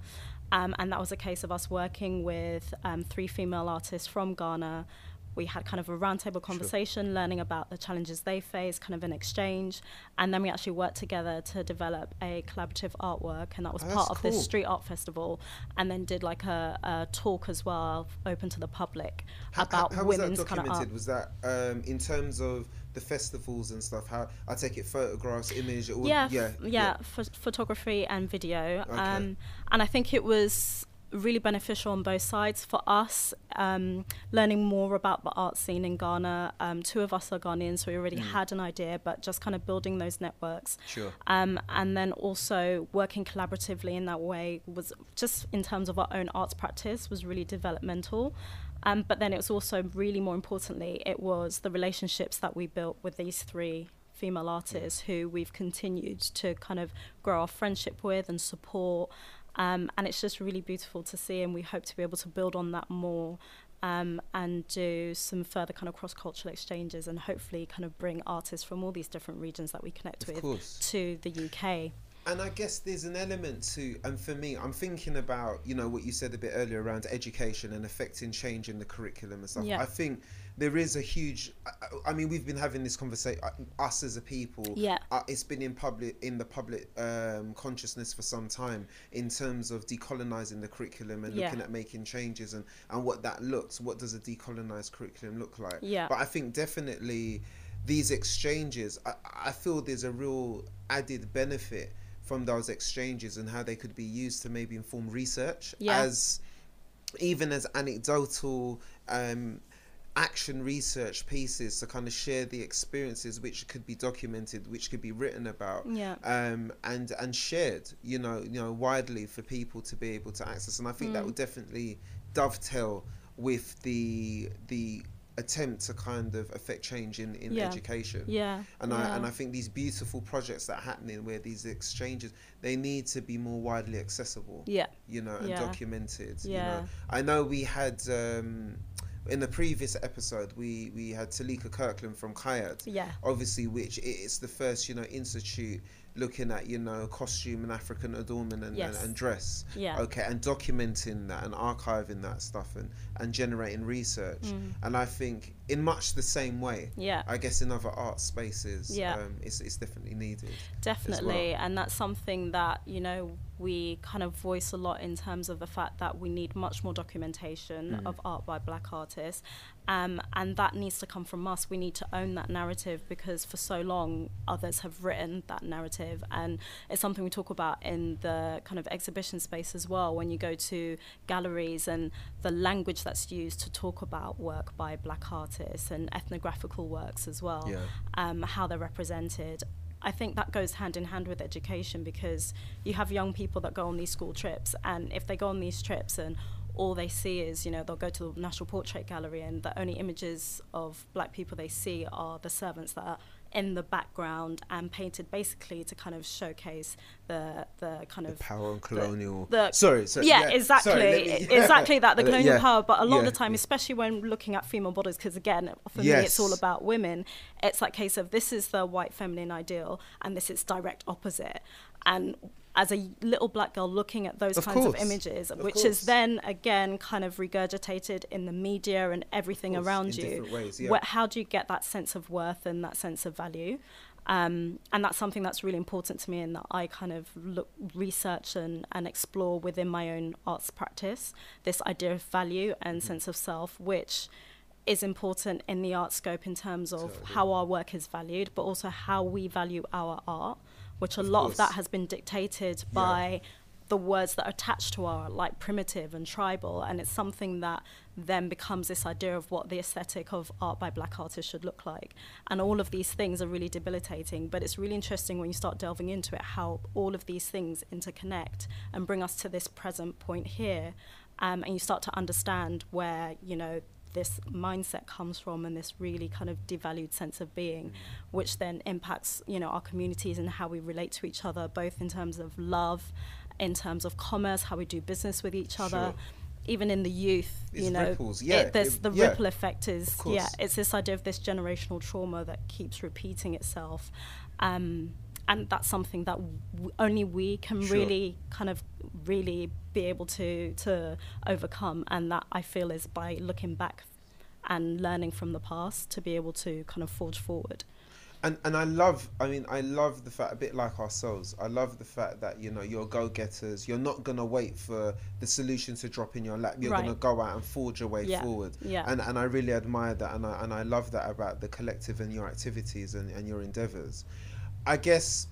[SPEAKER 3] Um, and that was a case of us working with um, three female artists from Ghana. We had kind of a roundtable conversation, learning about the challenges they face, kind of an exchange, and then we actually worked together to develop a collaborative artwork, and that was
[SPEAKER 2] Oh,
[SPEAKER 3] part of this street art festival, and then did like a, a talk as well, open to the public,
[SPEAKER 2] How,
[SPEAKER 3] about
[SPEAKER 2] how, how was
[SPEAKER 3] women's
[SPEAKER 2] that
[SPEAKER 3] kind of
[SPEAKER 2] documented?
[SPEAKER 3] art.
[SPEAKER 2] Was that um, in terms of the festivals and stuff? How I take it, photographs, image, or
[SPEAKER 3] yeah,
[SPEAKER 2] yeah,
[SPEAKER 3] f- yeah, ph- photography and video.
[SPEAKER 2] Okay.
[SPEAKER 3] Um, and I think it was really beneficial on both sides for us, um, learning more about the art scene in Ghana. Um, two of us are Ghanaians, so we already
[SPEAKER 2] Mm.
[SPEAKER 3] had an idea, but just kind of building those networks.
[SPEAKER 2] Sure.
[SPEAKER 3] Um, and then also working collaboratively in that way was just in terms of our own arts practice was really developmental. Um, but then it was also really more importantly, it was the relationships that we built with these three female artists who we've continued to kind of grow our friendship with and support. Um, and it's just really beautiful to see, and we hope to be able to build on that more um, and do some further kind of cross cultural exchanges and hopefully kind of bring artists from all these different regions that we connect
[SPEAKER 2] Of
[SPEAKER 3] with
[SPEAKER 2] course.
[SPEAKER 3] to the UK.
[SPEAKER 2] And I guess there's an element to, and for me, I'm thinking about, you know, what you said a bit earlier around education and affecting change in the curriculum and stuff.
[SPEAKER 3] Yeah.
[SPEAKER 2] I think there is a huge, I, I mean, we've been having this conversation, us as a people.
[SPEAKER 3] Yeah.
[SPEAKER 2] Uh, it's been in public, in the public um, consciousness for some time in terms of decolonizing the curriculum and
[SPEAKER 3] Yeah.
[SPEAKER 2] looking at making changes and, and what that looks. What does a decolonized curriculum look like?
[SPEAKER 3] Yeah.
[SPEAKER 2] But I think definitely these exchanges, I, I feel there's a real added benefit from those exchanges and how they could be used to maybe inform research
[SPEAKER 3] Yeah.
[SPEAKER 2] as even as anecdotal um, action research pieces to kind of share the experiences which could be documented which could be written about
[SPEAKER 3] Yeah.
[SPEAKER 2] um, and and shared you know you know widely for people to be able to access and I think that
[SPEAKER 3] Mm.
[SPEAKER 2] would definitely dovetail with the the attempt to kind of affect change in, in
[SPEAKER 3] Yeah.
[SPEAKER 2] education
[SPEAKER 3] Yeah.
[SPEAKER 2] and
[SPEAKER 3] yeah.
[SPEAKER 2] I and I think these beautiful projects that are happening where these exchanges they need to be more widely accessible
[SPEAKER 3] yeah.
[SPEAKER 2] you know and
[SPEAKER 3] Yeah.
[SPEAKER 2] documented you know I know we had um in the previous episode we we had Teleica Kirkland from CIAD
[SPEAKER 3] Yeah.
[SPEAKER 2] obviously which it's the first you know institute looking at you know costume and African adornment and,
[SPEAKER 3] Yes.
[SPEAKER 2] and, and dress
[SPEAKER 3] Yeah.
[SPEAKER 2] okay and documenting that and archiving that stuff and and generating research
[SPEAKER 3] Mm.
[SPEAKER 2] and I think in much the same way
[SPEAKER 3] Yeah.
[SPEAKER 2] I guess in other art spaces
[SPEAKER 3] Yeah.
[SPEAKER 2] um, it's, it's definitely needed
[SPEAKER 3] Definitely, and that's something that you know we kind of voice a lot in terms of the fact that we need much more documentation
[SPEAKER 2] Mm.
[SPEAKER 3] of art by Black artists, um, and that needs to come from us. We need to own that narrative because for so long others have written that narrative, and it's something we talk about in the kind of exhibition space as well. When you go to galleries and the language that's used to talk about work by Black artists and ethnographical works as well
[SPEAKER 2] Yeah.
[SPEAKER 3] um, how they're represented. I think that goes hand in hand with education because you have young people that go on these school trips, and if they go on these trips and all they see is, you know, they'll go to the National Portrait Gallery and the only images of black people they see are the servants that are in the background and painted basically to kind of showcase the the kind
[SPEAKER 2] The
[SPEAKER 3] of
[SPEAKER 2] power and colonial.
[SPEAKER 3] the-
[SPEAKER 2] sorry, sorry.
[SPEAKER 3] yeah, exactly,
[SPEAKER 2] sorry, me-
[SPEAKER 3] exactly that the
[SPEAKER 2] Uh,
[SPEAKER 3] colonial
[SPEAKER 2] yeah,
[SPEAKER 3] power. But a lot of the time, especially when looking at female bodies, because again, for me, it's all about women. It's that case of this is the white feminine ideal, and this is direct opposite. And as a little black girl looking at those
[SPEAKER 2] Of
[SPEAKER 3] kinds
[SPEAKER 2] course,
[SPEAKER 3] of images,
[SPEAKER 2] of
[SPEAKER 3] which
[SPEAKER 2] course.
[SPEAKER 3] is then again kind of regurgitated in the media and everything
[SPEAKER 2] course,
[SPEAKER 3] around you.
[SPEAKER 2] ways, yeah.
[SPEAKER 3] where- how do you get that sense of worth and that sense of value? Um, and that's something that's really important to me and that I kind of look research and, and explore within my own arts practice this idea of value and
[SPEAKER 2] Mm-hmm.
[SPEAKER 3] sense of self which is important in the art scope in terms of
[SPEAKER 2] Totally.
[SPEAKER 3] how our work is valued but also how we value our art which a
[SPEAKER 2] Of
[SPEAKER 3] lot of that has been dictated
[SPEAKER 2] Yeah.
[SPEAKER 3] by the words that are attached to art, like primitive and tribal, and it's something that then becomes this idea of what the aesthetic of art by black artists should look like. And all of these things are really debilitating, but it's really interesting when you start delving into it how all of these things interconnect and bring us to this present point here. Um, and you start to understand where, you know, this mindset comes from and this really kind of devalued sense of being which then impacts you know our communities and how we relate to each other both in terms of love in terms of commerce how we do business with each other
[SPEAKER 2] Sure.
[SPEAKER 3] even in the youth
[SPEAKER 2] It's
[SPEAKER 3] you know
[SPEAKER 2] ripples, yeah,
[SPEAKER 3] it, there's
[SPEAKER 2] it-
[SPEAKER 3] the
[SPEAKER 2] yeah.
[SPEAKER 3] ripple effect is yeah it's this idea of this generational trauma that keeps repeating itself um, and that's something that w- only we can
[SPEAKER 2] Sure.
[SPEAKER 3] really kind of really be able to to overcome and that I feel is by looking back and learning from the past to be able to kind of forge forward
[SPEAKER 2] and and I love I mean I love the fact a bit like ourselves I love the fact that you know you're go-getters you're not gonna wait for the solution to drop in your lap you're
[SPEAKER 3] Right.
[SPEAKER 2] gonna go out and forge your way
[SPEAKER 3] Yeah,
[SPEAKER 2] forward
[SPEAKER 3] yeah.
[SPEAKER 2] and and I really admire that and I, and I love that about the collective and your activities and, and your endeavors I guess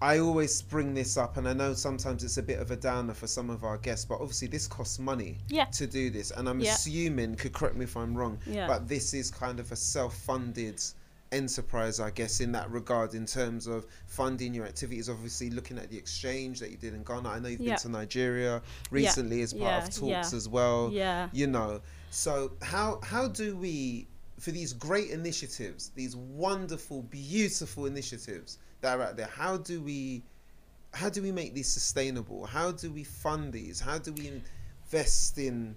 [SPEAKER 2] I always bring this up and I know sometimes it's a bit of a downer for some of our guests but obviously this costs money
[SPEAKER 3] Yeah.
[SPEAKER 2] to do this and I'm
[SPEAKER 3] Yeah.
[SPEAKER 2] assuming could correct me if I'm wrong
[SPEAKER 3] Yeah.
[SPEAKER 2] but this is kind of a self-funded enterprise i guess in that regard in terms of funding your activities obviously looking at the exchange that you did in ghana i know you've
[SPEAKER 3] Yeah.
[SPEAKER 2] been to nigeria recently as part
[SPEAKER 3] Yeah,
[SPEAKER 2] of talks
[SPEAKER 3] yeah.
[SPEAKER 2] as well
[SPEAKER 3] Yeah.
[SPEAKER 2] you know so how how do we for these great initiatives these wonderful beautiful initiatives that are out there how do we how do we make these sustainable? How do we fund these? How do we invest in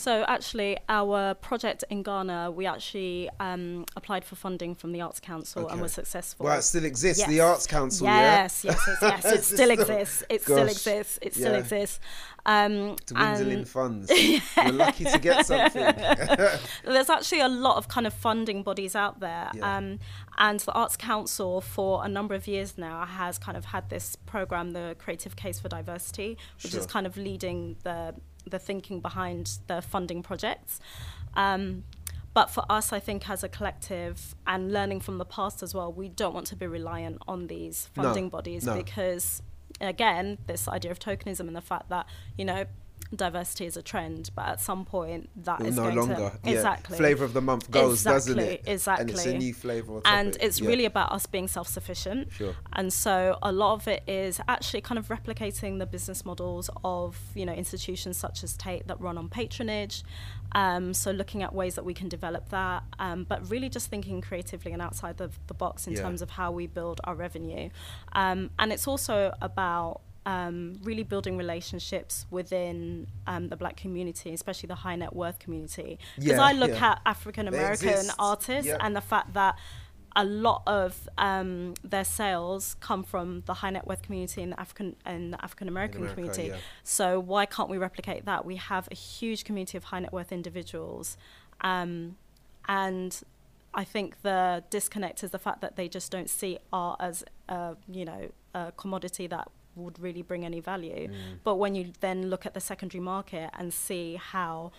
[SPEAKER 3] So actually, our project in Ghana, we actually um, applied for funding from the Arts Council and
[SPEAKER 2] Okay.
[SPEAKER 3] were successful.
[SPEAKER 2] well it still exists the arts council
[SPEAKER 3] Yes, yes, yes, yes. It still exists. It still exists. It still
[SPEAKER 2] yeah.
[SPEAKER 3] exists. Um,
[SPEAKER 2] dwindling
[SPEAKER 3] and
[SPEAKER 2] funds. You're lucky to get something.
[SPEAKER 3] there's actually a lot of kind of funding bodies out there.
[SPEAKER 2] Yeah.
[SPEAKER 3] Um, and the Arts Council, for a number of years now, has kind of had this program, the Creative Case for Diversity, which
[SPEAKER 2] Sure.
[SPEAKER 3] is kind of leading the the thinking behind the funding projects. Um, but for us, I think as a collective and learning from the past as well, we don't want to be reliant on these
[SPEAKER 2] No,
[SPEAKER 3] funding bodies
[SPEAKER 2] no.
[SPEAKER 3] because, again, this idea of tokenism and the fact that, you know, diversity is a trend, but at some point that is
[SPEAKER 2] no
[SPEAKER 3] going
[SPEAKER 2] longer.
[SPEAKER 3] to
[SPEAKER 2] yeah.
[SPEAKER 3] exactly
[SPEAKER 2] Flavor of the month goes, doesn't it? Exactly. And it's a new flavor. Or
[SPEAKER 3] and it's
[SPEAKER 2] Yeah.
[SPEAKER 3] really about us being self-sufficient
[SPEAKER 2] Sure.
[SPEAKER 3] and so a lot of it is actually kind of replicating the business models of you know institutions such as tate that run on patronage um, so looking at ways that we can develop that um, but really just thinking creatively and outside the, the box in
[SPEAKER 2] Yeah.
[SPEAKER 3] terms of how we build our revenue um, and it's also about um, really building relationships within um, the black community, especially the high net worth community. Because
[SPEAKER 2] Yeah,
[SPEAKER 3] I look
[SPEAKER 2] yeah.
[SPEAKER 3] at African American artists
[SPEAKER 2] Yep.
[SPEAKER 3] and the fact that a lot of um, their sales come from the high net worth community and the African and the African American community.
[SPEAKER 2] yeah.
[SPEAKER 3] So why can't we replicate that? We have a huge community of high net worth individuals, um, and I think the disconnect is the fact that they just don't see art as a you know a commodity that would really bring any value.
[SPEAKER 2] Mm.
[SPEAKER 3] But when you then look at the secondary market and see how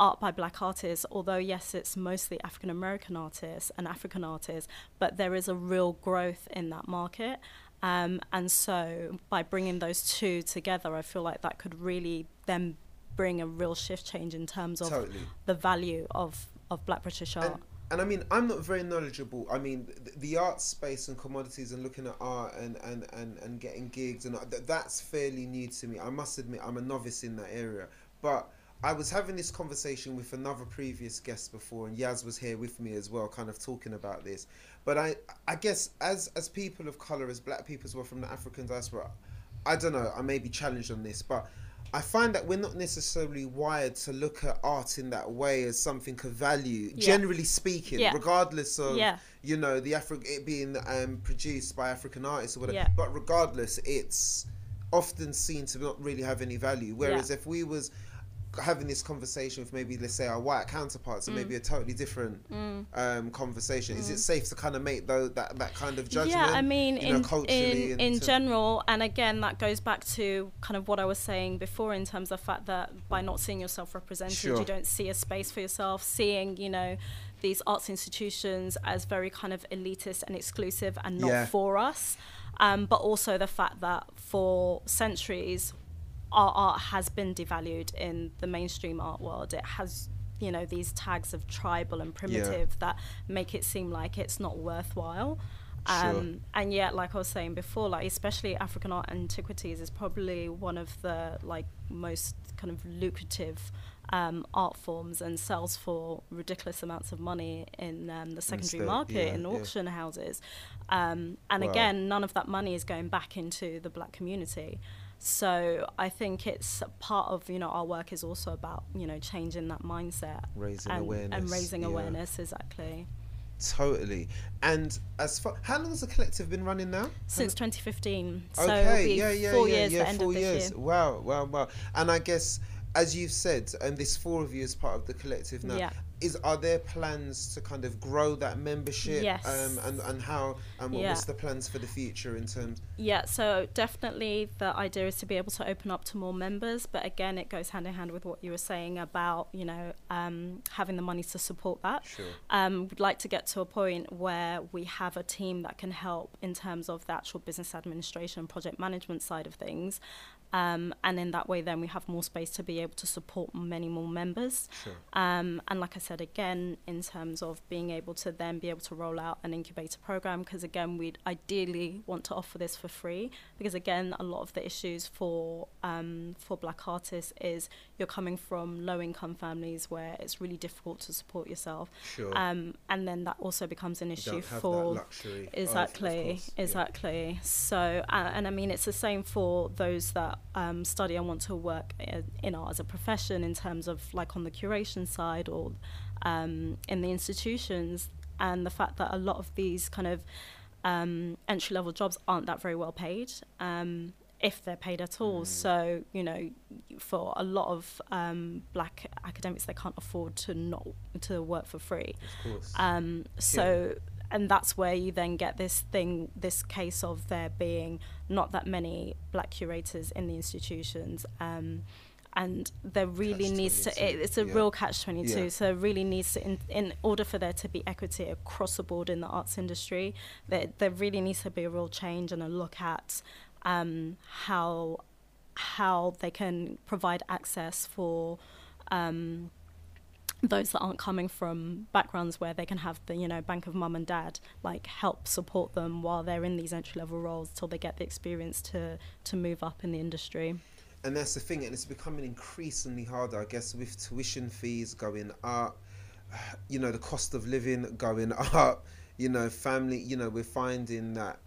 [SPEAKER 3] art by black artists, although yes, it's mostly African American artists and African artists, but there is a real growth in that market. Um, and so by bringing those two together, I feel like that could really then bring a real shift change in terms of
[SPEAKER 2] Totally.
[SPEAKER 3] the value of, of black British art.
[SPEAKER 2] And, and I mean, I'm not very knowledgeable. I mean, the, the art space and commodities and looking at art and, and, and, and getting gigs and uh, th- that's fairly new to me. I must admit, I'm a novice in that area. But I was having this conversation with another previous guest before, and Yaz was here with me as well, kind of talking about this. But I, I guess as as people of color, as Black people as well from the African diaspora, I don't know. I may be challenged on this, but I find that we're not necessarily wired to look at art in that way as something of value.
[SPEAKER 3] Yeah.
[SPEAKER 2] Generally speaking,
[SPEAKER 3] Yeah.
[SPEAKER 2] regardless of
[SPEAKER 3] Yeah.
[SPEAKER 2] you know the Afri- it being um, produced by African artists or whatever. But regardless, it's often seen to not really have any value. Whereas if we was having this conversation with maybe let's say our white counterparts,
[SPEAKER 3] Mm.
[SPEAKER 2] and maybe a totally different um, conversation, is it safe to kind of make though that that kind of judgment?
[SPEAKER 3] Yeah, I mean,
[SPEAKER 2] know,
[SPEAKER 3] in
[SPEAKER 2] culturally
[SPEAKER 3] in, in general, and again, that goes back to kind of what I was saying before in terms of the fact that by not seeing yourself represented,
[SPEAKER 2] Sure.
[SPEAKER 3] you don't see a space for yourself. Seeing, you know, these arts institutions as very kind of elitist and exclusive and not
[SPEAKER 2] Yeah.
[SPEAKER 3] for us. Um, but also the fact that for centuries, our art has been devalued in the mainstream art world. It has, you know, these tags of tribal and primitive that make it seem like it's not worthwhile.
[SPEAKER 2] Sure.
[SPEAKER 3] Um, and yet, like I was saying before, like especially African art antiquities is probably one of the like most kind of lucrative um, art forms and sells for ridiculous amounts of money in um, the secondary
[SPEAKER 2] state,
[SPEAKER 3] market
[SPEAKER 2] yeah,
[SPEAKER 3] in
[SPEAKER 2] yeah.
[SPEAKER 3] auction houses. Um, and
[SPEAKER 2] Wow.
[SPEAKER 3] again, none of that money is going back into the black community. So I think it's part of you know our work is also about you know changing that mindset
[SPEAKER 2] Raising
[SPEAKER 3] and,
[SPEAKER 2] awareness,
[SPEAKER 3] and raising
[SPEAKER 2] yeah.
[SPEAKER 3] awareness exactly.
[SPEAKER 2] Totally. And as far how long has the collective been running now?
[SPEAKER 3] Since 2015, so
[SPEAKER 2] okay,
[SPEAKER 3] be
[SPEAKER 2] yeah, yeah,
[SPEAKER 3] four
[SPEAKER 2] yeah,
[SPEAKER 3] years
[SPEAKER 2] yeah, four years.
[SPEAKER 3] year.
[SPEAKER 2] Wow, wow, wow. And I guess, as you've said, and this four of you is part of the collective now.
[SPEAKER 3] Yeah.
[SPEAKER 2] Is are there plans to kind of grow that membership?
[SPEAKER 3] Yes.
[SPEAKER 2] Um, and and how and what,
[SPEAKER 3] Yeah.
[SPEAKER 2] what's the plans for the future in terms?
[SPEAKER 3] Yeah, so definitely the idea is to be able to open up to more members, but again, it goes hand in hand with what you were saying about you know um, having the money to support that.
[SPEAKER 2] Sure.
[SPEAKER 3] Um, we'd like to get to a point where we have a team that can help in terms of the actual business administration project management side of things. Um, and in that way, then we have more space to be able to support many more members.
[SPEAKER 2] Sure.
[SPEAKER 3] Um, and like I said, again, in terms of being able to then be able to roll out an incubator program, because again, we'd ideally want to offer this for free. Because again, a lot of the issues for um, for Black artists is you're coming from low income families where it's really difficult to support yourself,
[SPEAKER 2] Sure.
[SPEAKER 3] um, and then that also becomes an issue
[SPEAKER 2] don't have that
[SPEAKER 3] for
[SPEAKER 2] luxury. of- of
[SPEAKER 3] Exactly,
[SPEAKER 2] yeah.
[SPEAKER 3] exactly. So, uh, and I mean, it's the same for those that um, study and want to work in, art as a profession, in terms of like on the curation side or um, in the institutions, and the fact that a lot of these kind of um, entry level jobs aren't that very well paid. Um, if they're paid at all,
[SPEAKER 2] Mm.
[SPEAKER 3] so you know, for a lot of um, black academics, they can't afford to not to work for free.
[SPEAKER 2] Of course.
[SPEAKER 3] And that's where you then get this thing, this case of there being not that many black curators in the institutions. Um, and there really needs to,
[SPEAKER 2] Catch-22,
[SPEAKER 3] it, it's a
[SPEAKER 2] yeah.
[SPEAKER 3] real catch 22.
[SPEAKER 2] Yeah.
[SPEAKER 3] So, really needs to, in, in order for there to be equity across the board in the arts industry, there, there really needs to be a real change and a look at um, how how they can provide access for um, those that aren't coming from backgrounds where they can have the you know bank of mum and dad like help support them while they're in these entry level roles till they get the experience to to move up in the industry
[SPEAKER 2] and that's the thing, and it's becoming increasingly harder, I guess, with tuition fees going up, you know, the cost of living going up, you know, family, you know, we're finding that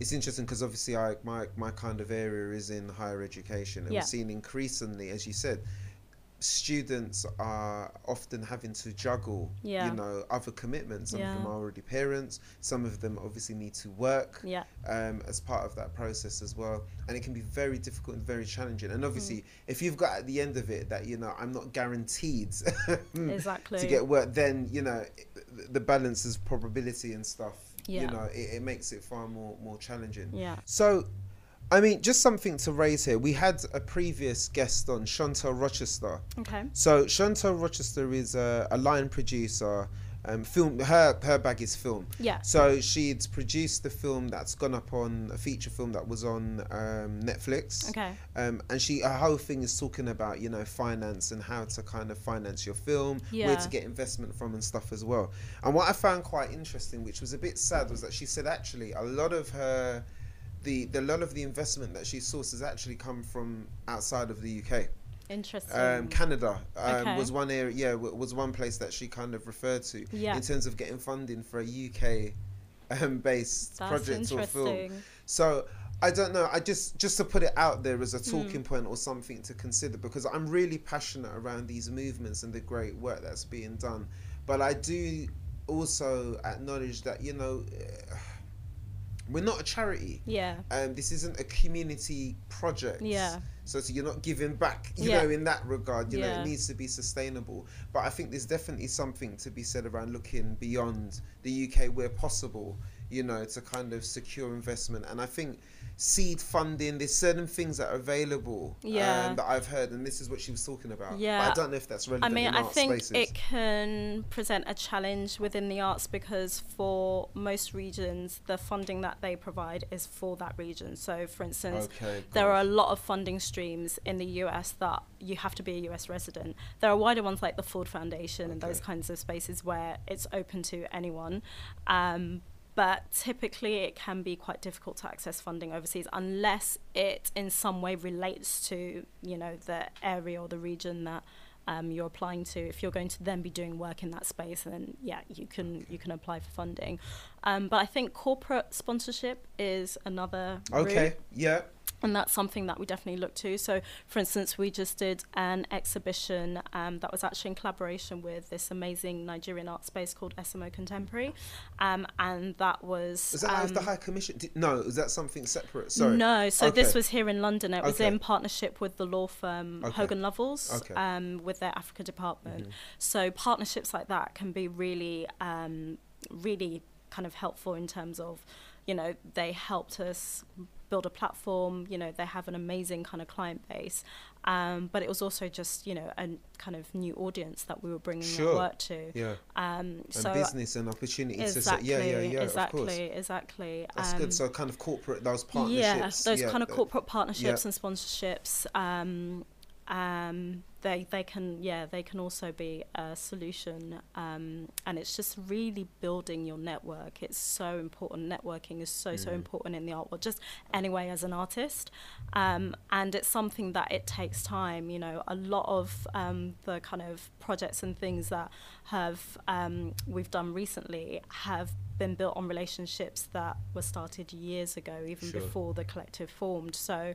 [SPEAKER 2] it's interesting because obviously I my my kind of area is in higher education, and
[SPEAKER 3] Yeah.
[SPEAKER 2] we're seeing increasingly, as you said, students are often having to juggle,
[SPEAKER 3] Yeah.
[SPEAKER 2] you know, other commitments. Some of them are already parents. Some of them obviously need to work
[SPEAKER 3] yeah
[SPEAKER 2] um, as part of that process as well. And it can be very difficult and very challenging. And obviously,
[SPEAKER 3] Mm.
[SPEAKER 2] if you've got at the end of it that, you know, I'm not guaranteed
[SPEAKER 3] exactly
[SPEAKER 2] to get work, then, you know, the balance is probability and stuff.
[SPEAKER 3] Yeah.
[SPEAKER 2] You know, it, it makes it far more, more challenging.
[SPEAKER 3] yeah
[SPEAKER 2] So, I mean, just something to raise here. We had a previous guest on, Chantal Rochester.
[SPEAKER 3] okay
[SPEAKER 2] So Chantal Rochester is a, a line producer. Um, film her her bag is film.
[SPEAKER 3] yeah
[SPEAKER 2] So she'd produced the film that's gone up on a feature film that was on um, Netflix.
[SPEAKER 3] okay
[SPEAKER 2] Um, and she her whole thing is talking about you know finance and how to kind of finance your film, where to get investment from and stuff as well. And what I found quite interesting, which was a bit sad, was that she said actually a lot of her the the lot of the investment that she sourced has actually come from outside of the UK.
[SPEAKER 3] Interesting.
[SPEAKER 2] Um, Canada um,
[SPEAKER 3] Okay.
[SPEAKER 2] was one area. Yeah, w- was one place that she kind of referred to
[SPEAKER 3] Yeah.
[SPEAKER 2] in terms of getting funding for a UK um, based
[SPEAKER 3] That's
[SPEAKER 2] project or film.
[SPEAKER 3] interesting.
[SPEAKER 2] So I don't know. I just just to put it out there as a
[SPEAKER 3] Hmm.
[SPEAKER 2] talking point or something to consider because I'm really passionate around these movements and the great work that's being done. But I do also acknowledge that you know eh, we're not a charity.
[SPEAKER 3] Yeah.
[SPEAKER 2] Um, this isn't a community project.
[SPEAKER 3] Yeah.
[SPEAKER 2] So, so you're not giving back, you
[SPEAKER 3] Yeah.
[SPEAKER 2] know, in that regard. You know, it needs to be sustainable. But I think there's definitely something to be said around looking beyond the UK where possible, you know, to kind of secure investment. And I think seed funding, there's certain things that are available
[SPEAKER 3] Yeah.
[SPEAKER 2] um, that I've heard, and this is what she was talking about.
[SPEAKER 3] Yeah.
[SPEAKER 2] But I don't know if that's relevant.
[SPEAKER 3] I
[SPEAKER 2] mean,
[SPEAKER 3] I think
[SPEAKER 2] spaces.
[SPEAKER 3] it can present a challenge within the arts because for most regions, the funding that they provide is for that region. So, for instance,
[SPEAKER 2] Okay,
[SPEAKER 3] there are a lot of funding streams in the US that you have to be a US resident. There are wider ones like the Ford Foundation and those kinds of spaces where it's open to anyone. Um, but typically, it can be quite difficult to access funding overseas unless it in some way relates to, you know, the area or the region that um, you're applying to. If you're going to then be doing work in that space, then yeah, you can you can apply for funding. Um, but I think corporate sponsorship is another route
[SPEAKER 2] Okay, yeah.
[SPEAKER 3] And that's something that we definitely look to. So, for instance, we just did an exhibition um, that was actually in collaboration with this amazing Nigerian art space called SMO Contemporary, um, and that was.
[SPEAKER 2] Is that out of the
[SPEAKER 3] um,
[SPEAKER 2] High Commission? Did, no, is that something separate? Sorry.
[SPEAKER 3] No, so this was here in London. It was
[SPEAKER 2] Okay.
[SPEAKER 3] in partnership with the law firm
[SPEAKER 2] Okay.
[SPEAKER 3] Hogan Lovells
[SPEAKER 2] Okay. Mm-hmm.
[SPEAKER 3] um, with their Africa department. So partnerships like that can be really, um, really kind of helpful in terms of, you know, they helped us build a platform. You know, they have an amazing kind of client base, um, but it was also just you know a kind of new audience that we were bringing
[SPEAKER 2] Sure.
[SPEAKER 3] our work to.
[SPEAKER 2] Yeah.
[SPEAKER 3] Um,
[SPEAKER 2] And
[SPEAKER 3] so
[SPEAKER 2] business and opportunities
[SPEAKER 3] exactly,
[SPEAKER 2] yeah, yeah, yeah,
[SPEAKER 3] exactly,
[SPEAKER 2] of course.
[SPEAKER 3] exactly.
[SPEAKER 2] That's
[SPEAKER 3] Um,
[SPEAKER 2] good. So kind of corporate, those partnerships.
[SPEAKER 3] yeah, those
[SPEAKER 2] yeah,
[SPEAKER 3] kind of
[SPEAKER 2] that-
[SPEAKER 3] corporate partnerships
[SPEAKER 2] yeah.
[SPEAKER 3] and sponsorships. Um, um, they they can yeah they can also be a solution, um, and it's just really building your network. It's so important. Networking is so so
[SPEAKER 2] Mm.
[SPEAKER 3] important in the art world. Just anyway as an artist, um, and it's something that it takes time. You know, a lot of um, the kind of projects and things that have um, we've done recently have been built on relationships that were started years ago, even
[SPEAKER 2] Sure.
[SPEAKER 3] before the collective formed. So,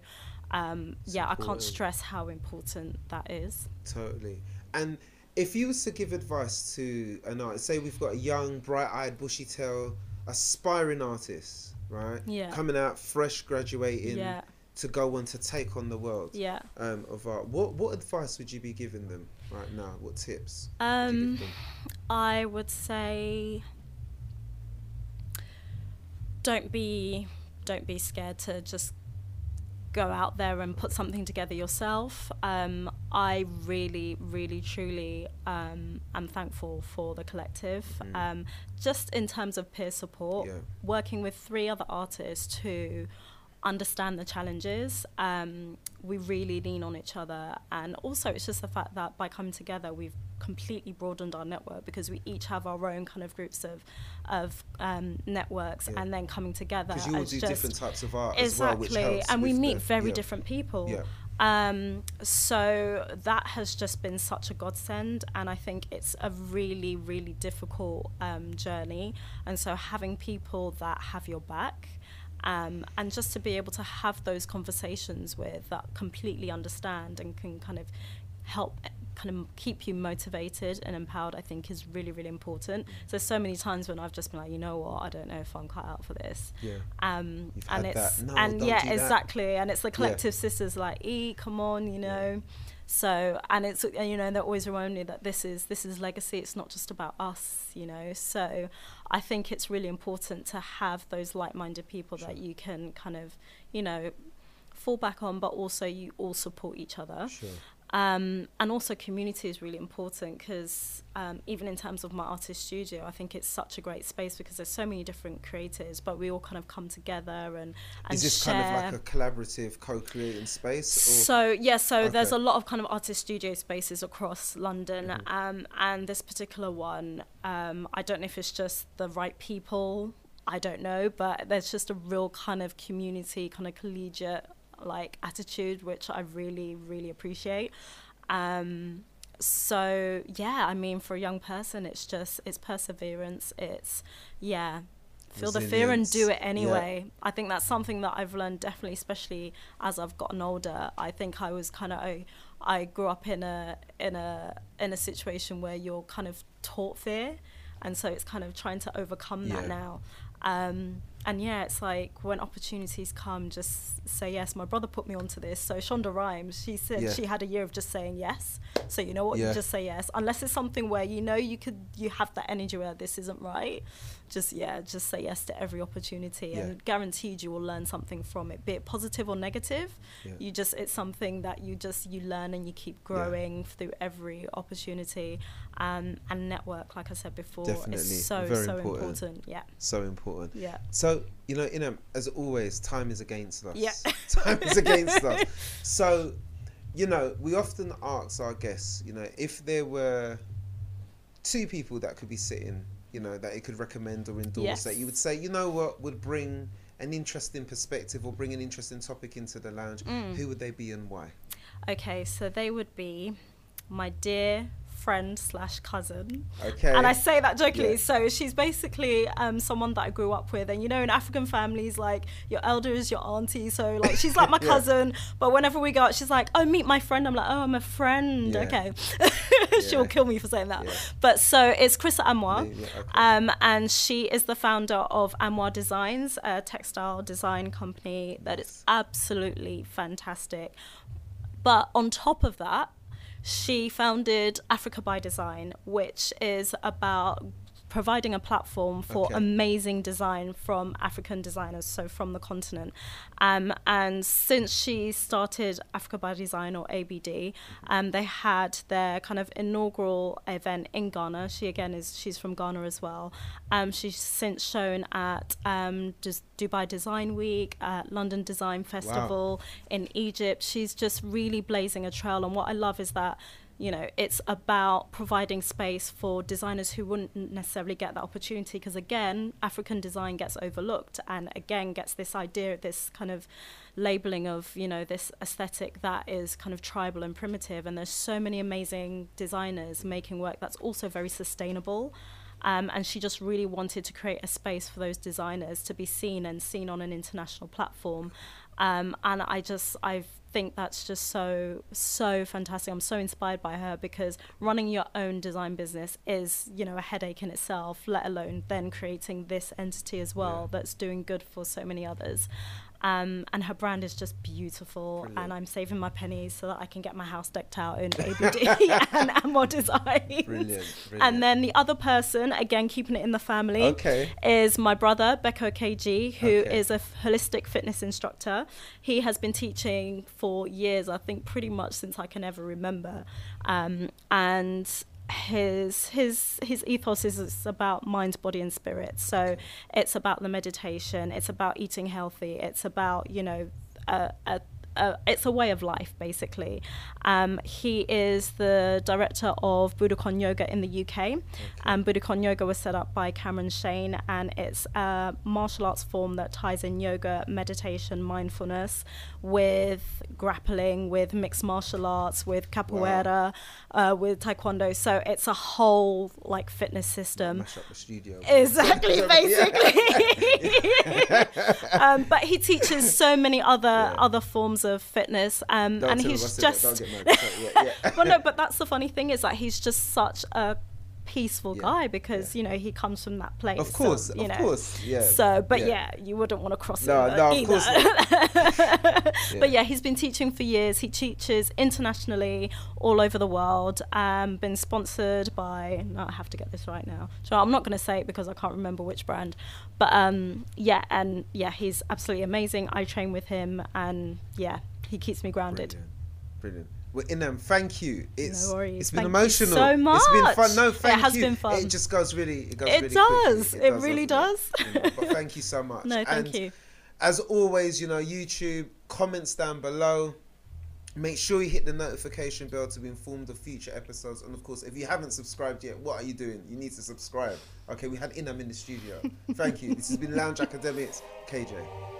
[SPEAKER 3] um, yeah, I can't stress how important that is.
[SPEAKER 2] Totally. And if you was to give advice to an artist, say we've got a young, bright-eyed, bushy-tailed, aspiring artist, right?
[SPEAKER 3] Yeah.
[SPEAKER 2] Coming out fresh, graduating,
[SPEAKER 3] Yeah,
[SPEAKER 2] to go on to take on the world
[SPEAKER 3] yeah.
[SPEAKER 2] um, of art. What what advice would you be giving them right now? What tips? would
[SPEAKER 3] Um,
[SPEAKER 2] them?
[SPEAKER 3] I would say don't be don't be scared to just go out there and put something together yourself. Um, I really, really, truly um, am thankful for the collective.
[SPEAKER 2] Mhm.
[SPEAKER 3] Um, just in terms of peer support,
[SPEAKER 2] Yeah.
[SPEAKER 3] working with three other artists who understand the challenges. Um, we really lean on each other, and also it's just the fact that by coming together, we've completely broadened our network because we each have our own kind of groups of of um, networks,
[SPEAKER 2] Yeah.
[SPEAKER 3] and then coming together
[SPEAKER 2] Because you all do different types of art as well,
[SPEAKER 3] exactly, and we meet
[SPEAKER 2] the-
[SPEAKER 3] very
[SPEAKER 2] yeah.
[SPEAKER 3] different people.
[SPEAKER 2] Yeah.
[SPEAKER 3] Um, so that has just been such a godsend, and I think it's a really, really difficult um, journey. And so having people that have your back, um, and just to be able to have those conversations with that completely understand and can kind of help kind of keep you motivated and empowered i think is really really important. So so many times when i've just been like you know what? I don't know if i'm cut out for this.
[SPEAKER 2] Yeah.
[SPEAKER 3] um
[SPEAKER 2] You've
[SPEAKER 3] and it's.
[SPEAKER 2] No,
[SPEAKER 3] and yeah exactly. And it's the collective sisters like e come on you know so and it's uh, you know they always remind me that this is this is legacy it's not just about us you know? So i think it's really important to have those like-minded people that you can kind of you know fall back on but also you all support each other.
[SPEAKER 2] Sure.
[SPEAKER 3] Um, and also community is really important because um, even in terms of my artist studio i think it's such a great space because there's so many different creators but we all kind of come together and, and
[SPEAKER 2] Is this
[SPEAKER 3] share
[SPEAKER 2] kind of like a collaborative, co-creating space? Or?
[SPEAKER 3] so yeah, so there's a lot of kind of artist studio spaces across London,
[SPEAKER 2] Mhm.
[SPEAKER 3] um, and this particular one, um, I don't know if it's just the right people, I don't know, but there's just a real kind of community, kind of collegiate like attitude, which I really, really appreciate. Um, so yeah, I mean, for a young person, it's just it's perseverance. It's yeah, feel the fear and do it anyway. Yeah. I think that's something that I've learned definitely, especially as I've gotten older. I think I was kind of I, I grew up in a in a in a situation where you're kind of taught fear, and so it's kind of trying to overcome yeah. that now. Um, and yeah, it's like when opportunities come, just say yes. My brother put me onto this. So Shonda Rhimes, she said yeah. she had a year of just saying yes. So you know what, yeah. you just say yes, unless it's something where you know you could, you have that energy where this isn't right. Just yeah, just say yes to every opportunity, yeah. and guaranteed you will learn something from it, be it positive or negative. You just it's something that you just you learn and you keep growing through every opportunity, um, and network. Like I said before,
[SPEAKER 2] Definitely.
[SPEAKER 3] is so
[SPEAKER 2] Very
[SPEAKER 3] so
[SPEAKER 2] important.
[SPEAKER 3] important. Yeah,
[SPEAKER 2] so important.
[SPEAKER 3] Yeah.
[SPEAKER 2] So you know, in a, as always, time is against us.
[SPEAKER 3] Yeah.
[SPEAKER 2] time is against us. So, you know, we often ask our guests, you know, if there were two people that could be sitting, you know, that it could recommend or endorse, yes. that you would say, you know what, would bring an interesting perspective or bring an interesting topic into the lounge, mm. who would they be and why?
[SPEAKER 3] Okay, so they would be my dear friend slash cousin.
[SPEAKER 2] Okay.
[SPEAKER 3] And I say that jokingly. Yeah. So she's basically um, someone that I grew up with. And you know, in African families, like your elder is your auntie. So like she's like my yeah. cousin. But whenever we go out, she's like, oh, meet my friend. I'm like, oh, I'm a friend. Yeah. Okay. She'll kill me for saying that. But so it's Chrissa Amuah. Okay. Um, and she is the founder of AMWA Designs, a textile design company that is absolutely fantastic. But on top of that, she founded Africa by Design, which is about providing a platform for okay. amazing design from African designers, so from the continent. Um, and since she started Africa by Design or ABD, um, they had their kind of inaugural event in Ghana. She again is she's from Ghana as well. Um, she's since shown at um, Dubai Design Week, at London Design Festival wow. in Egypt. She's just really blazing a trail. And what I love is that you know it's about providing space for designers who wouldn't necessarily get that opportunity because again african design gets overlooked and again gets this idea this kind of labeling of you know this aesthetic that is kind of tribal and primitive. And there's so many amazing designers making work that's also very sustainable. Um, and she just really wanted to create a space for those designers to be seen and seen on an international platform um, and I just I've think that's just so so fantastic. I'm so inspired by her because running your own design business is, you know, a headache in itself, let alone then creating this entity as well yeah. that's doing good for so many others. Um, and her brand is just beautiful. Brilliant. And I'm saving my pennies so that I can get my house decked out in ABD and AMWA Design.
[SPEAKER 2] Brilliant, brilliant.
[SPEAKER 3] And then the other person, again keeping it in the family,
[SPEAKER 2] okay.
[SPEAKER 3] is my brother Beko KG, who okay. is a holistic fitness instructor. He has been teaching for years, I think, pretty much since I can ever remember. Um, and his his his ethos is about mind body and spirit. So it's about the meditation it's about eating healthy it's about you know a, a uh, it's a way of life basically. Um, he is the director of Budokon Yoga in the UK. Okay. Um, Budokon Yoga was set up by Cameron Shayne, and it's a martial arts form that ties in yoga, meditation, mindfulness with grappling, with mixed martial arts, with capoeira, wow. uh, with taekwondo. So it's a whole like fitness system.
[SPEAKER 2] Mash up the studio.
[SPEAKER 3] Exactly, basically. um, but he teaches so many other yeah. other forms of fitness, um, and he's just. well, no, but that's the funny thing is that he's just such a peaceful yeah, guy because yeah. you know he comes from that place.
[SPEAKER 2] Of course,
[SPEAKER 3] so, you
[SPEAKER 2] of
[SPEAKER 3] know.
[SPEAKER 2] course, yeah.
[SPEAKER 3] So, but yeah. you wouldn't want to cross
[SPEAKER 2] no,
[SPEAKER 3] over
[SPEAKER 2] no,
[SPEAKER 3] either.
[SPEAKER 2] of course.
[SPEAKER 3] but yeah, he's been teaching for years. He teaches internationally, all over the world. Um, been sponsored by. No, I have to get this right now. So I'm not going to say it because I can't remember which brand. But um, yeah, and yeah, he's absolutely amazing. I train with him, and yeah, he keeps me grounded.
[SPEAKER 2] Brilliant. Brilliant. Well, them. thank you. It's
[SPEAKER 3] no worries.
[SPEAKER 2] it's been
[SPEAKER 3] thank
[SPEAKER 2] emotional.
[SPEAKER 3] so much.
[SPEAKER 2] It's been fun. No, thank
[SPEAKER 3] it has
[SPEAKER 2] you.
[SPEAKER 3] been fun.
[SPEAKER 2] It just goes really. It goes
[SPEAKER 3] it
[SPEAKER 2] really
[SPEAKER 3] does.
[SPEAKER 2] It,
[SPEAKER 3] it, does, really does.
[SPEAKER 2] You know, but thank you so much.
[SPEAKER 3] No, thank
[SPEAKER 2] and
[SPEAKER 3] you.
[SPEAKER 2] As always, you know, YouTube comments down below. Make sure you hit the notification bell to be informed of future episodes. And of course, if you haven't subscribed yet, what are you doing? You need to subscribe. Okay, we had Enam in the studio. Thank you. This has been Lounge Academics. KJ.